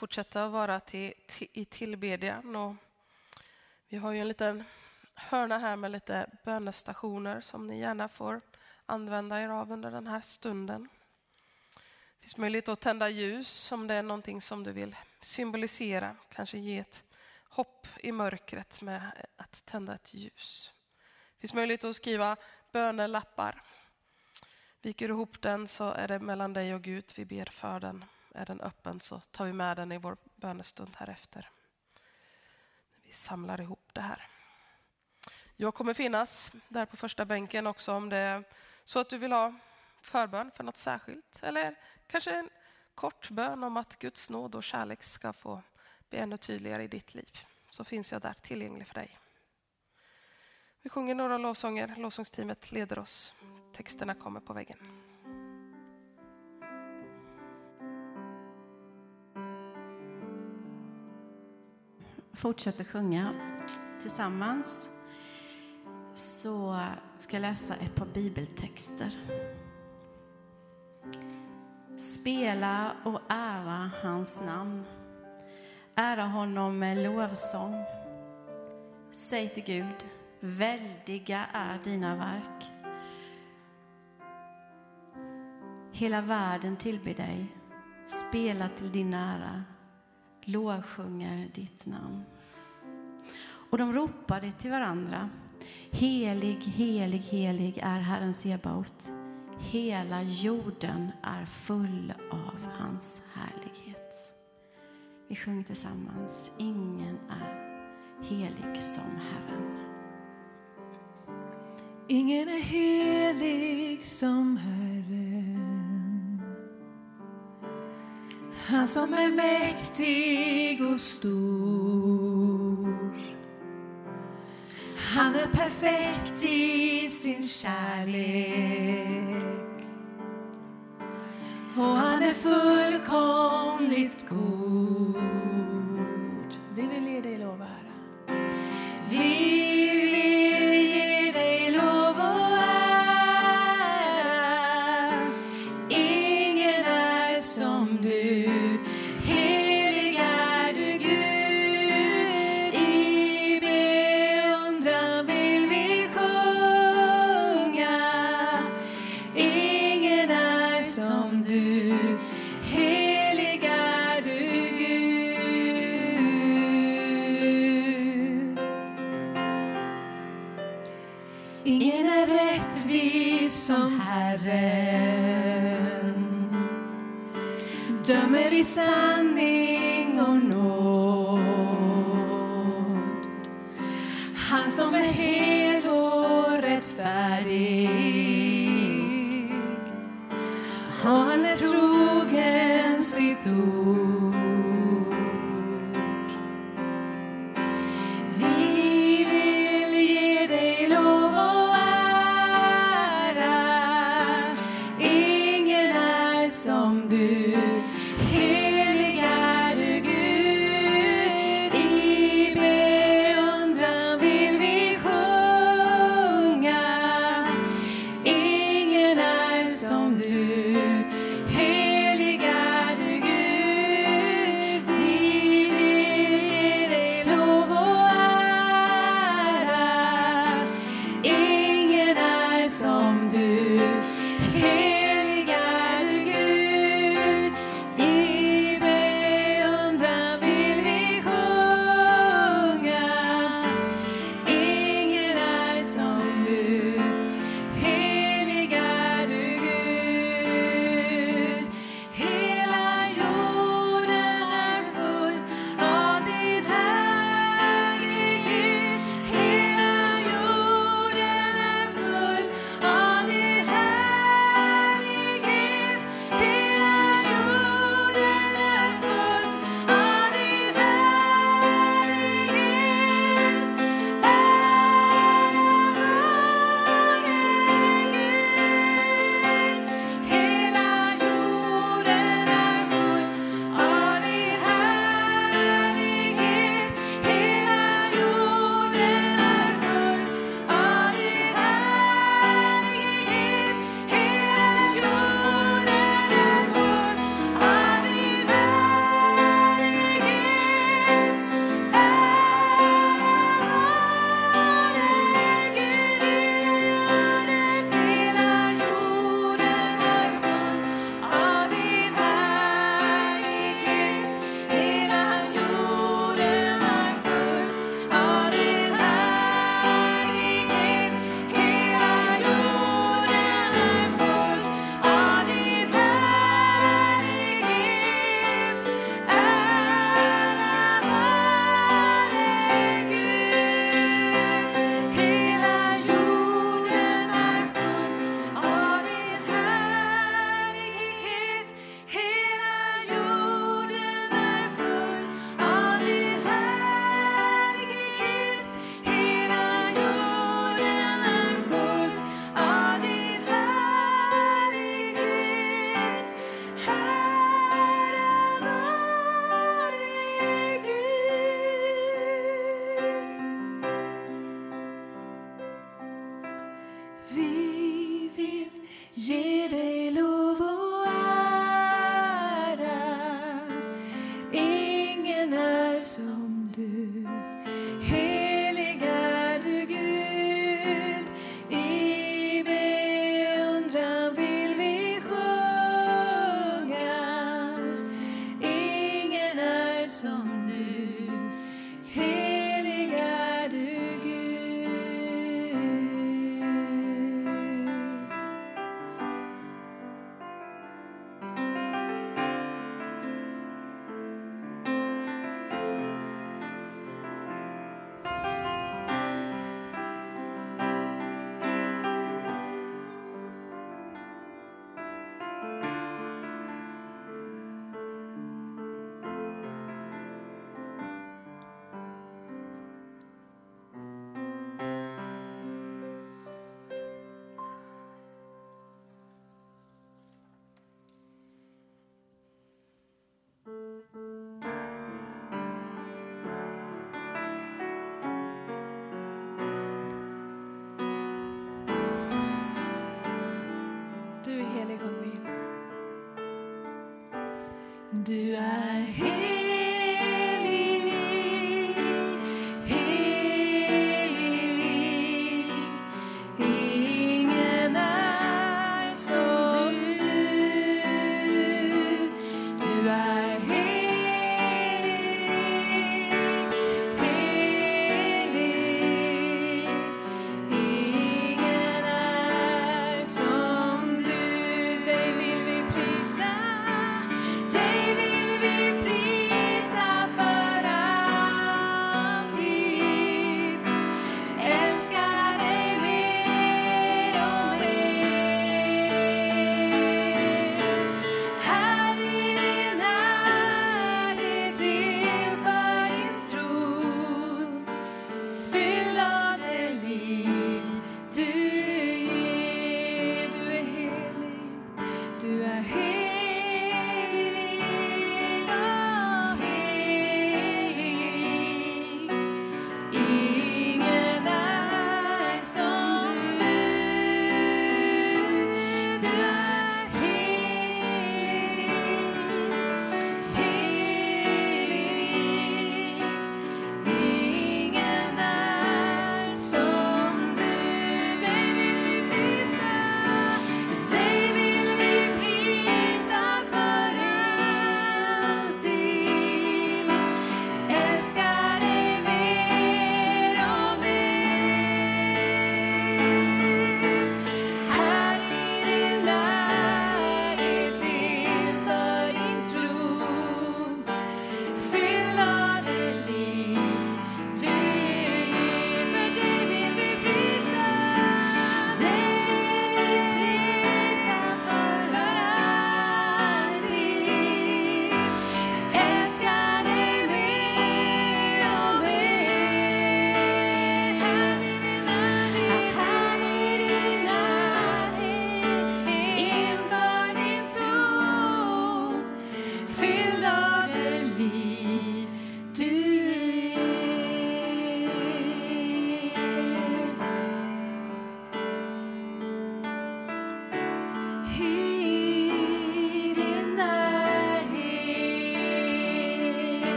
fortsätta vara till, till, i tillbedjan. Och vi har ju en liten hörna här med lite bönestationer som ni gärna får använda er av under den här stunden. Det finns möjlighet att tända ljus om det är någonting som du vill symbolisera, kanske ge ett hopp i mörkret med att tända ett ljus. Det finns möjlighet att skriva bönelappar. Viker du ihop den så är det mellan dig och Gud. Vi ber för den. Är den öppen så tar vi med den i vår bönestund här efter. Vi samlar ihop det här. Jag kommer finnas där på första bänken också om det är så att du vill ha förbön för något särskilt. Eller kanske en kort bön om att Guds nåd och kärlek ska få bli ännu tydligare i ditt liv. Så finns jag där tillgänglig för dig. Vi sjunger några lovsånger. Lovsångsteamet leder oss. Texterna kommer på väggen. Fortsätter sjunga tillsammans så ska jag läsa ett par bibeltexter. Spela och ära hans namn. Ära honom med lovsång. Säg till Gud, väldiga är dina verk. Hela världen tillber dig, spela till din ära, lovsjunger ditt namn. Och de ropade till varandra, helig, helig, helig är Herren Sebaot. Hela jorden är full av hans härlighet. Vi sjunger tillsammans, ingen är helig som Herren. Ingen är helig som Herren. Han som är mäktig och stor. Han är perfekt i sin kärlek. Och han är fullkomligt god. Vi vill ge dig lov och ära. Sanning och nåd. Han som är hel och rättfärdig och han är trogen sitt ord.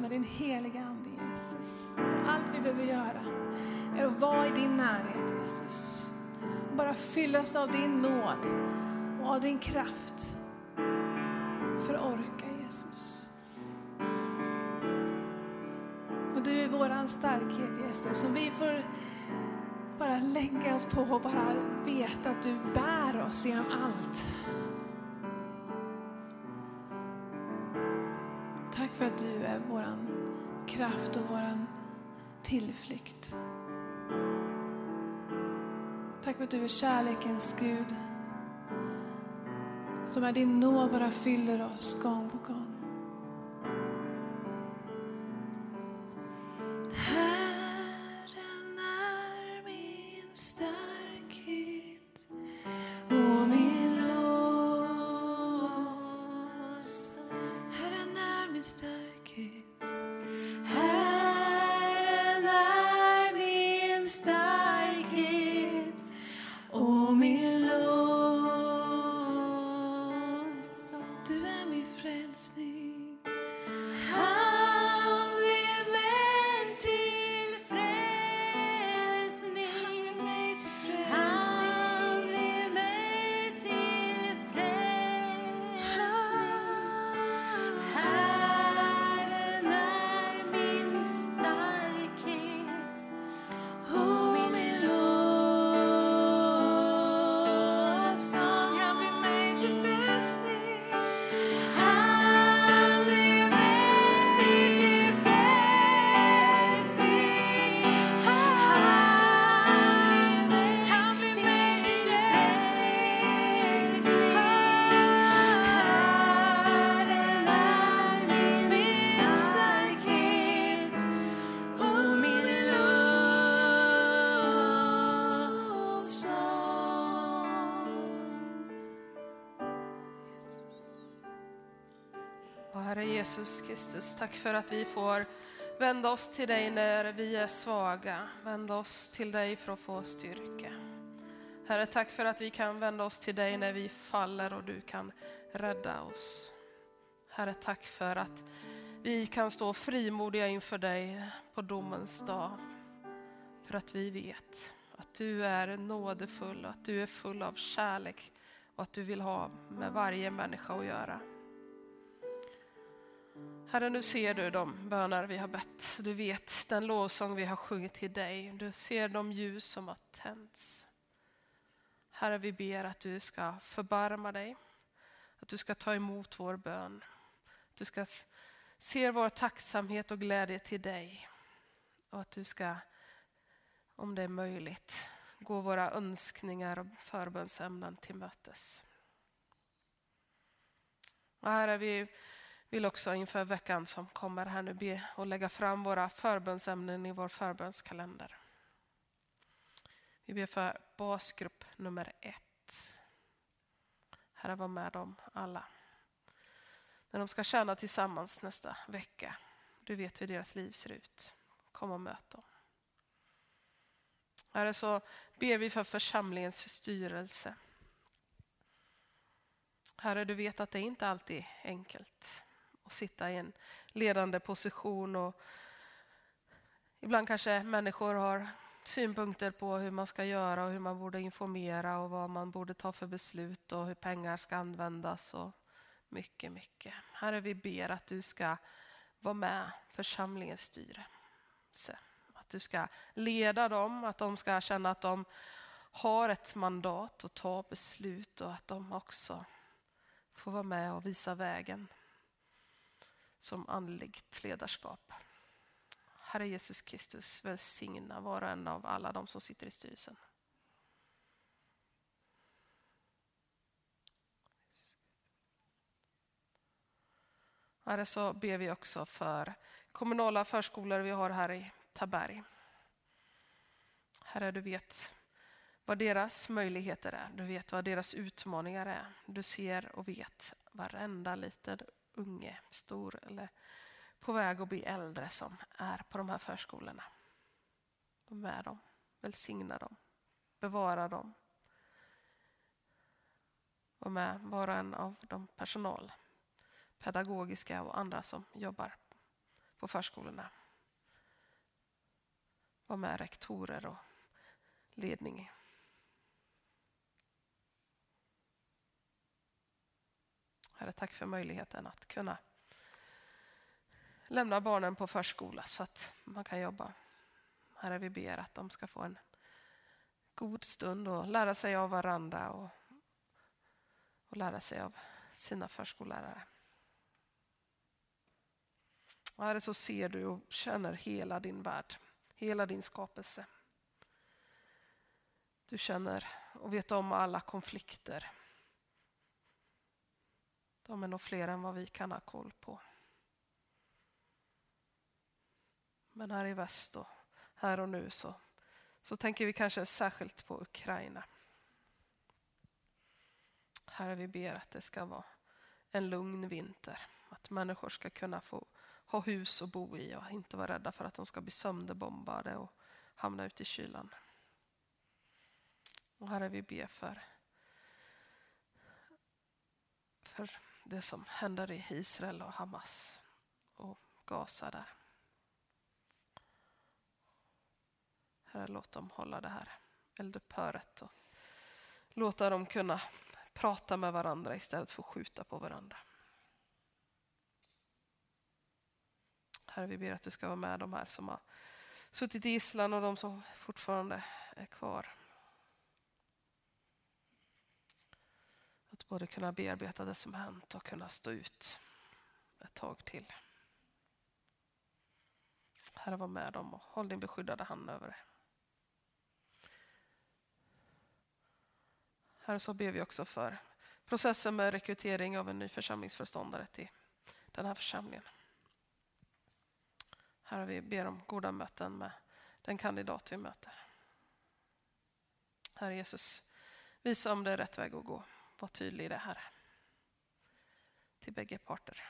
Oss med din heliga Ande Jesus. Allt vi behöver göra är att vara i din närhet Jesus. Bara fyllas av din nåd och av din kraft för att orka Jesus. Och du är våran starkhet Jesus. Så vi får bara lägga oss på och bara veta att du bär oss genom allt. För att du är vår kraft och vår tillflykt. Tack för att du är kärlekens Gud. Som är din nåd bara fyller oss gång på gång. Jesus Kristus, tack för att vi får vända oss till dig när vi är svaga. Vända oss till dig för att få styrka. Herre, tack för att vi kan vända oss till dig när vi faller och du kan rädda oss. Herre, tack för att vi kan stå frimodiga inför dig på domens dag. För att vi vet att du är nådefull och att du är full av kärlek och att du vill ha med varje människa att göra. Herre, nu ser du de böner vi har bett. Du vet den lovsång vi har sjungit till dig. Du ser de ljus som har tänts. Herre, vi ber att du ska förbarma dig. Att du ska ta emot vår bön. Att du ska se vår tacksamhet och glädje till dig. Och att du ska, om det är möjligt, gå våra önskningar och förbönsämnen till mötes. Och Herre, vi vill också inför veckan som kommer här nu be och lägga fram våra förbönsämnen i vår förbönskalender. Vi ber för basgrupp nummer ett. Herre, var med dem alla. När de ska tjäna tillsammans nästa vecka. Du vet hur deras liv ser ut. Kom och möt dem. Herre, så ber vi för församlingens styrelse. Herre, du vet att det inte alltid är enkelt och sitta i en ledande position och ibland kanske människor har synpunkter på hur man ska göra och hur man borde informera och vad man borde ta för beslut och hur pengar ska användas och mycket, mycket. Herre, vi ber att du ska vara med församlingens styrelse. Att du ska leda dem, att de ska känna att de har ett mandat att ta beslut och att de också får vara med och visa vägen som andligt ledarskap. Herre Jesus Kristus, välsigna var och en av alla de som sitter i styrelsen. Herre, så ber vi också för kommunala förskolor vi har här i Taberg. Herre, du vet vad deras möjligheter är. Du vet vad deras utmaningar är. Du ser och vet varenda liten unge, stor eller på väg att bli äldre som är på de här förskolorna. Var med dem, välsigna dem, bevara dem. Var med var och en av de personal, pedagogiska och andra som jobbar på förskolorna. Var med rektorer och ledning. Herre, tack för möjligheten att kunna lämna barnen på förskola så att man kan jobba. Herre, vi ber att de ska få en god stund och lära sig av varandra och, och lära sig av sina förskollärare. Herre, så ser du och känner hela din värld, hela din skapelse. Du känner och vet om alla konflikter. De är nog fler än vad vi kan ha koll på. Men här i väst och här och nu så, så tänker vi kanske särskilt på Ukraina. Herre, vi ber att det ska vara en lugn vinter. Att människor ska kunna få ha hus att bo i och inte vara rädda för att de ska bli sönderbombade och hamna ute i kylan. Och Herre, vi ber för, för det som händer i Israel och Hamas och Gaza där. Herre, låt dem hålla det här eldupphöret och låta dem kunna prata med varandra istället för att skjuta på varandra. Herre, vi ber att du ska vara med de här som har suttit i gisslan och de som fortfarande är kvar. Både kunna bearbeta det som hänt och kunna stå ut ett tag till. Herre, var med dem och håll din beskyddade hand över det. Herre, så ber vi också för processen med rekrytering av en ny församlingsföreståndare till den här församlingen. Herre, vi ber om goda möten med den kandidat vi möter. Herre Jesus, visa om det är rätt väg att gå. Var tydlig i det, Herre. Till bägge parter.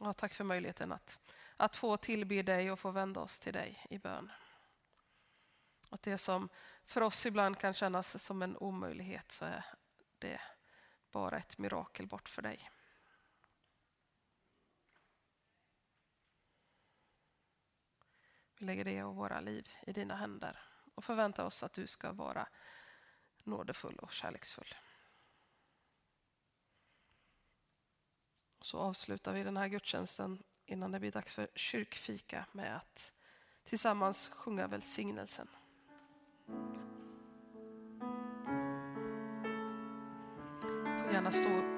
Ja, tack för möjligheten att, att få tillbe dig och få vända oss till dig i bön. Att det som för oss ibland kan kännas som en omöjlighet så är det bara ett mirakel bort för dig. Vi lägger det och våra liv i dina händer och förväntar oss att du ska vara nådefull och kärleksfull. Och så avslutar vi den här gudstjänsten innan det blir dags för kyrkfika med att tillsammans sjunga välsignelsen. Får gärna stå